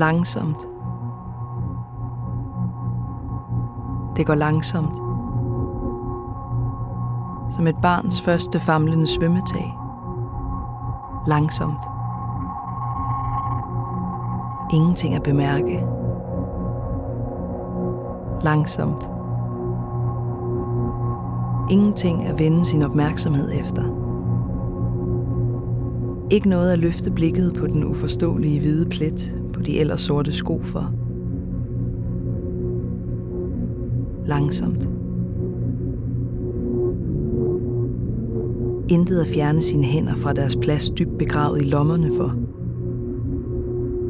Langsomt. Det går langsomt. Som et barns første famlende svømmetag. Langsomt. Ingenting at bemærke. Langsomt. Ingenting at vende sin opmærksomhed efter. Ikke noget at løfte blikket på den uforståelige hvide plet på de ellers sorte sko for. Langsomt. Intet at fjerne sine hænder fra deres plads dybt begravet i lommerne for.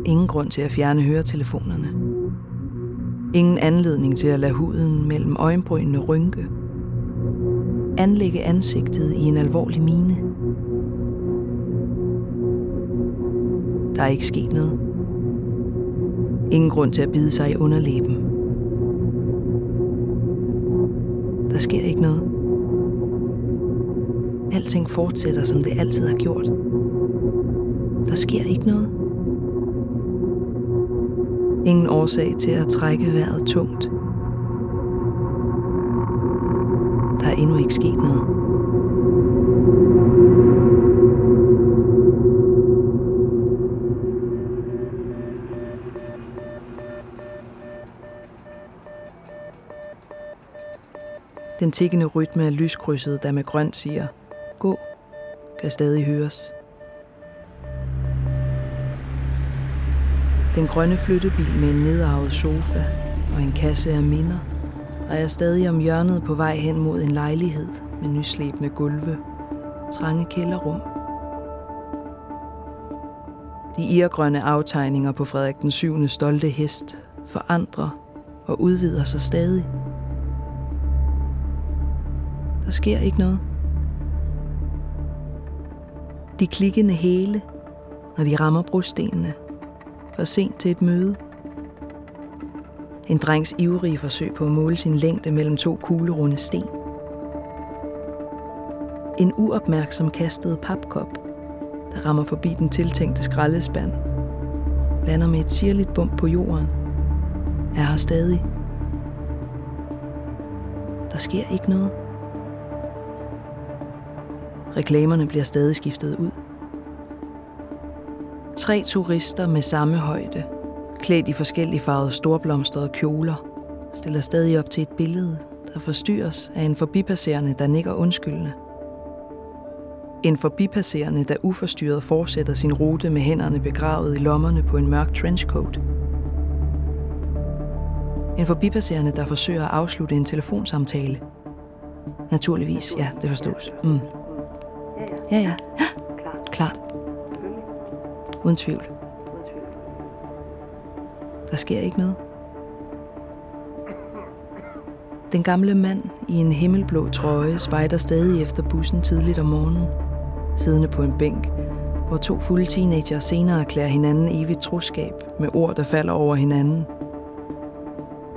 Ingen grund til at fjerne høretelefonerne. Ingen anledning til at lade huden mellem øjenbrynene rynke. Anlægge ansigtet i en alvorlig mine. Der er ikke sket noget. Ingen grund til at bide sig i underlæben. Der sker ikke noget. Alting fortsætter, som det altid har gjort. Der sker ikke noget. Ingen årsag til at trække vejret tungt. Der er endnu ikke sket noget. Den tikkende rytme af lyskrydset, der med grønt siger, gå, kan stadig høres. Den grønne flyttebil med en nedarvet sofa og en kasse af minder drejer stadig om hjørnet på vej hen mod en lejlighed med nyslæbende gulve, trange kælderrum. De irgrønne aftegninger på Frederik den 7. stolte hest forandrer og udvider sig stadig. Der sker ikke noget. De klikkende hæle, når de rammer brostenene, for sent til et møde. En drengs ivrige forsøg på at måle sin længde mellem to kuglerunde sten. En uopmærksom kastet papkop, der rammer forbi den tiltænkte skraldespand, lander med et sirligt bump på jorden, er her stadig. Der sker ikke noget. Reklamerne bliver stadig skiftet ud. Tre turister med samme højde, klædt i forskellige farvede storblomstrede kjoler, stiller stadig op til et billede, der forstyrres af en forbipasserende, der nikker undskyldende. En forbipasserende, der uforstyrret fortsætter sin rute med hænderne begravet i lommerne på en mørk trenchcoat. En forbipasserende, der forsøger at afslutte en telefonsamtale. Naturligvis, ja, det forstås. Mm. Ja, ja. ja. Klart. Uden tvivl. Der sker ikke noget. Den gamle mand i en himmelblå trøje spejder stadig efter bussen tidligt om morgenen, siddende på en bænk, hvor to fulde teenager senere erklærer hinanden evigt troskab med ord, der falder over hinanden.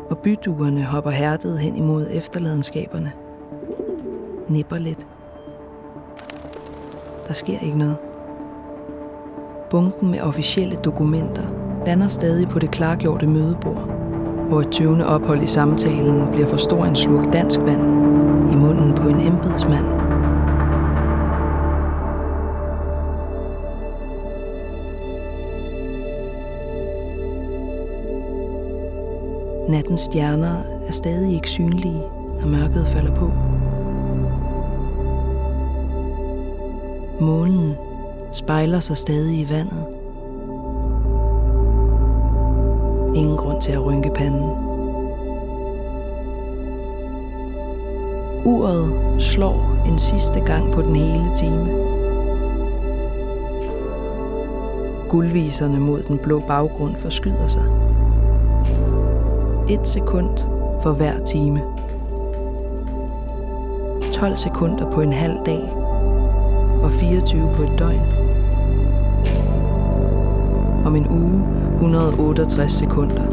Og byduerne hopper hærdet hen imod efterladenskaberne. Nipper lidt. Der sker ikke noget. Bunken med officielle dokumenter lander stadig på det klargjorte mødebord, hvor et tøvende ophold i samtalen bliver for stor en slurk dansk vand i munden på en embedsmand. Nattens stjerner er stadig ikke synlige, når mørket falder på. Månen spejler sig stadig i vandet. Ingen grund til at rynke panden. Uret slår en sidste gang på den hele time. Guldviserne mod den blå baggrund forskyder sig. Et sekund for hver time. 12 sekunder på en halv dag og 24 på et døgn. Om en uge 168 sekunder.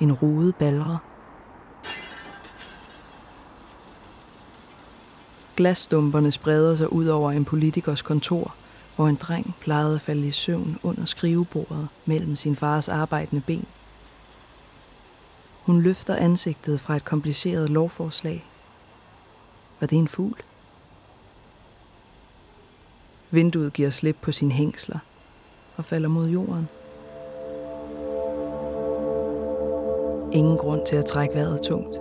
En rude balre. Glasstumperne spreder sig ud over en politikers kontor, hvor en dreng plejede at falde i søvn under skrivebordet mellem sin fars arbejdende ben. Hun løfter ansigtet fra et kompliceret lovforslag. Var det en fugl? Vinduet giver slip på sine hængsler og falder mod jorden. Ingen grund til at trække vejret tungt.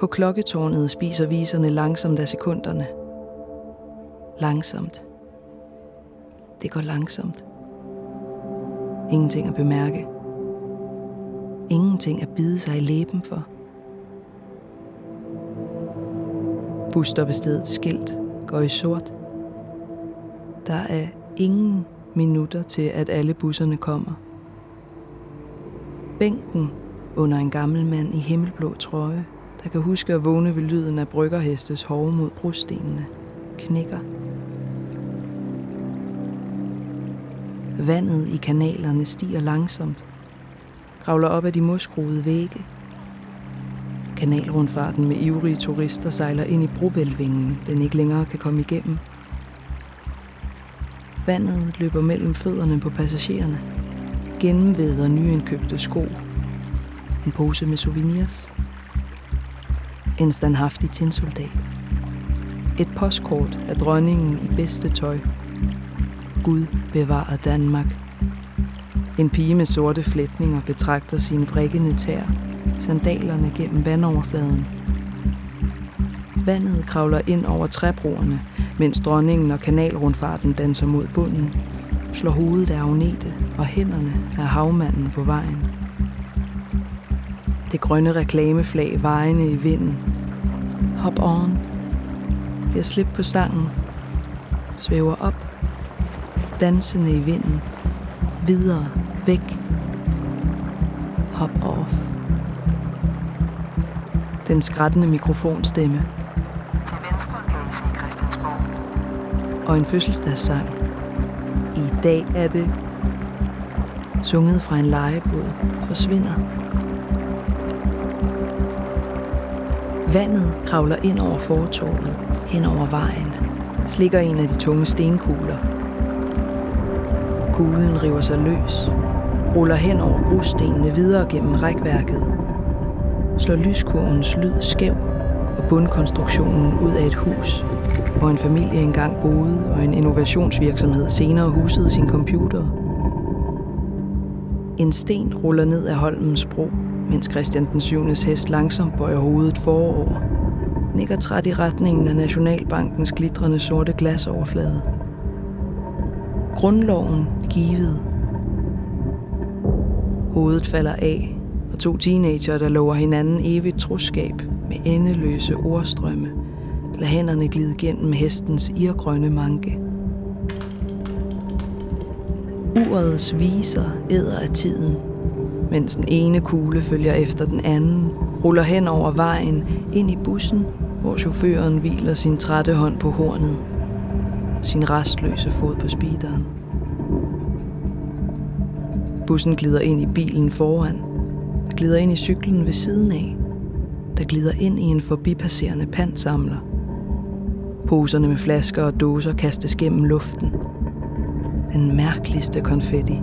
På klokketårnet spiser viserne langsomt af sekunderne. Langsomt. Det går langsomt. Ingenting at bemærke. Ingenting at bide sig i læben for. Busstoppestedets skilt går i sort. Der er ingen minutter til, at alle busserne kommer. Bænken under en gammel mand i himmelblå trøje, der kan huske at vågne ved lyden af bryggerhestes hove mod brostenene, knækker. Vandet i kanalerne stiger langsomt, kravler op ad de moskruede vægge. Kanalrundfarten med ivrige turister sejler ind i brovælvingen, den ikke længere kan komme igennem. Vandet løber mellem fødderne på passagererne. Gennemveder nyindkøbte sko. En pose med souvenirs. En standhaftig tinsoldat. Et postkort af dronningen i bedste tøj. Gud bevarer Danmark. En pige med sorte flætninger betragter sine vrikkende tær, sandalerne gennem vandoverfladen. Vandet kravler ind over træbroerne, mens dronningen og kanalrundfarten danser mod bunden, slår hovedet af Agnete og hænderne af havmanden på vejen. Det grønne reklameflag vejende i vinden. Hop on. Bliver slip på sangen. Svæver op. Dansende i vinden. Videre. Væk. Hop off. Den skrættende mikrofonstemme. Til venstre kan I Christiansborg. og en fødselsdagssang. I dag er det sunget fra en legebåd forsvinder. Vandet kravler ind over fortorvet, hen over vejen, slikker en af de tunge stenkugler. Kuglen river sig løs, ruller hen over brostenene videre gennem rækværket, slår lyskurvens lyd skæv og bundkonstruktionen ud af et hus, hvor en familie engang boede og en innovationsvirksomhed senere husede sin computer. En sten ruller ned ad Holmens bro, mens Christian den 7. hest langsomt bøjer hovedet forover, nikker træt i retningen af Nationalbankens glitrende sorte glasoverflade. Grundloven givet. Hovedet falder af, og to teenager, der lover hinanden evigt troskab med endeløse ordstrømme, lader hænderne glide gennem hestens irgrønne manke. Urets viser æder af tiden, mens den ene kugle følger efter den anden, ruller hen over vejen ind i bussen, hvor chaufføren hviler sin trætte hånd på hornet, sin restløse fod på speederen. Bussen glider ind i bilen foran, der glider ind i cyklen ved siden af, der glider ind i en forbipasserende pantsamler. Poserne med flasker og dåser kastes gennem luften. Den mærkeligste konfetti,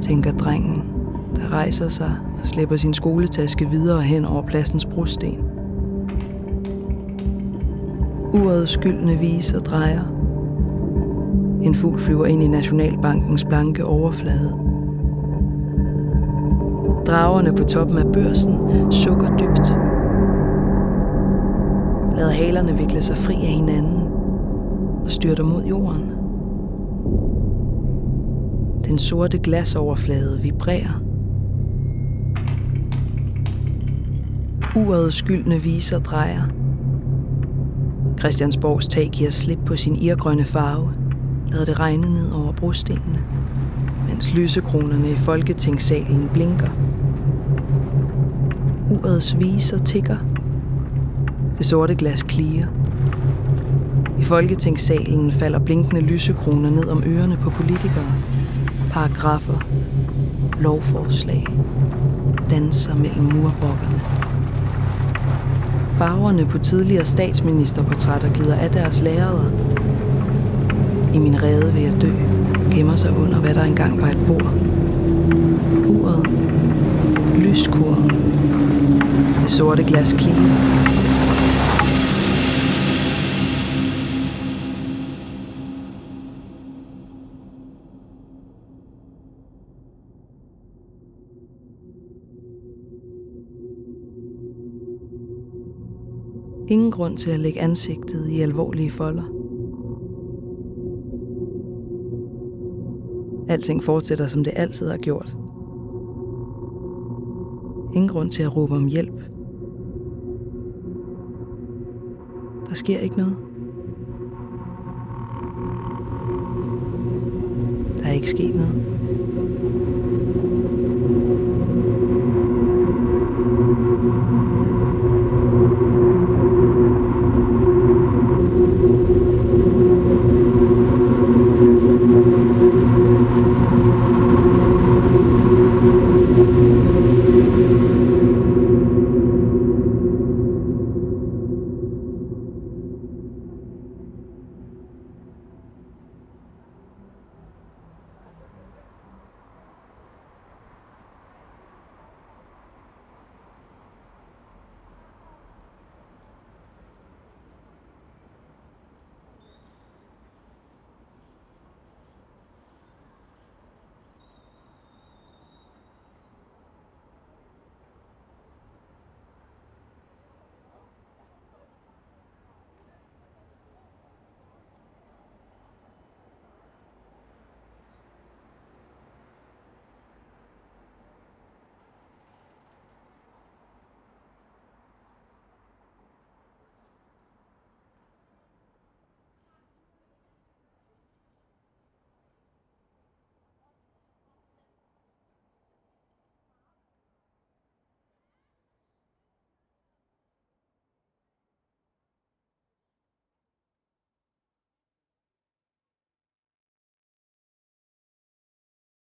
tænker drengen, der rejser sig og slæber sin skoletaske videre hen over pladsens brosten. Uret skyldne viser drejer. En fugl flyver ind i Nationalbankens blanke overflade. Dragerne på toppen af børsen sukker dybt. Lader halerne vikle sig fri af hinanden og styrter mod jorden. Den sorte glasoverflade vibrerer. Uret skyldne viser drejer. Christiansborgs tag giver slip på sin irgrønne farve havde det regnet ned over brostenene, mens lysekronerne i Folketingssalen blinker. Urets viser tigger. Det sorte glas kliger. I Folketingssalen falder blinkende lysekroner ned om ørerne på politikere. Paragrafer. lovforslag danser mellem murbokkerne. Farverne på tidligere statsministerportrætter glider af deres lærere, i min rede ved at dø, gemmer sig under, hvad der engang var et bord. Uret, lyskurven, det sorte glas kliner. Ingen grund til at lægge ansigtet i alvorlige folder. Alting fortsætter, som det altid har gjort. Ingen grund til at råbe om hjælp. Der sker ikke noget. Der er ikke sket noget.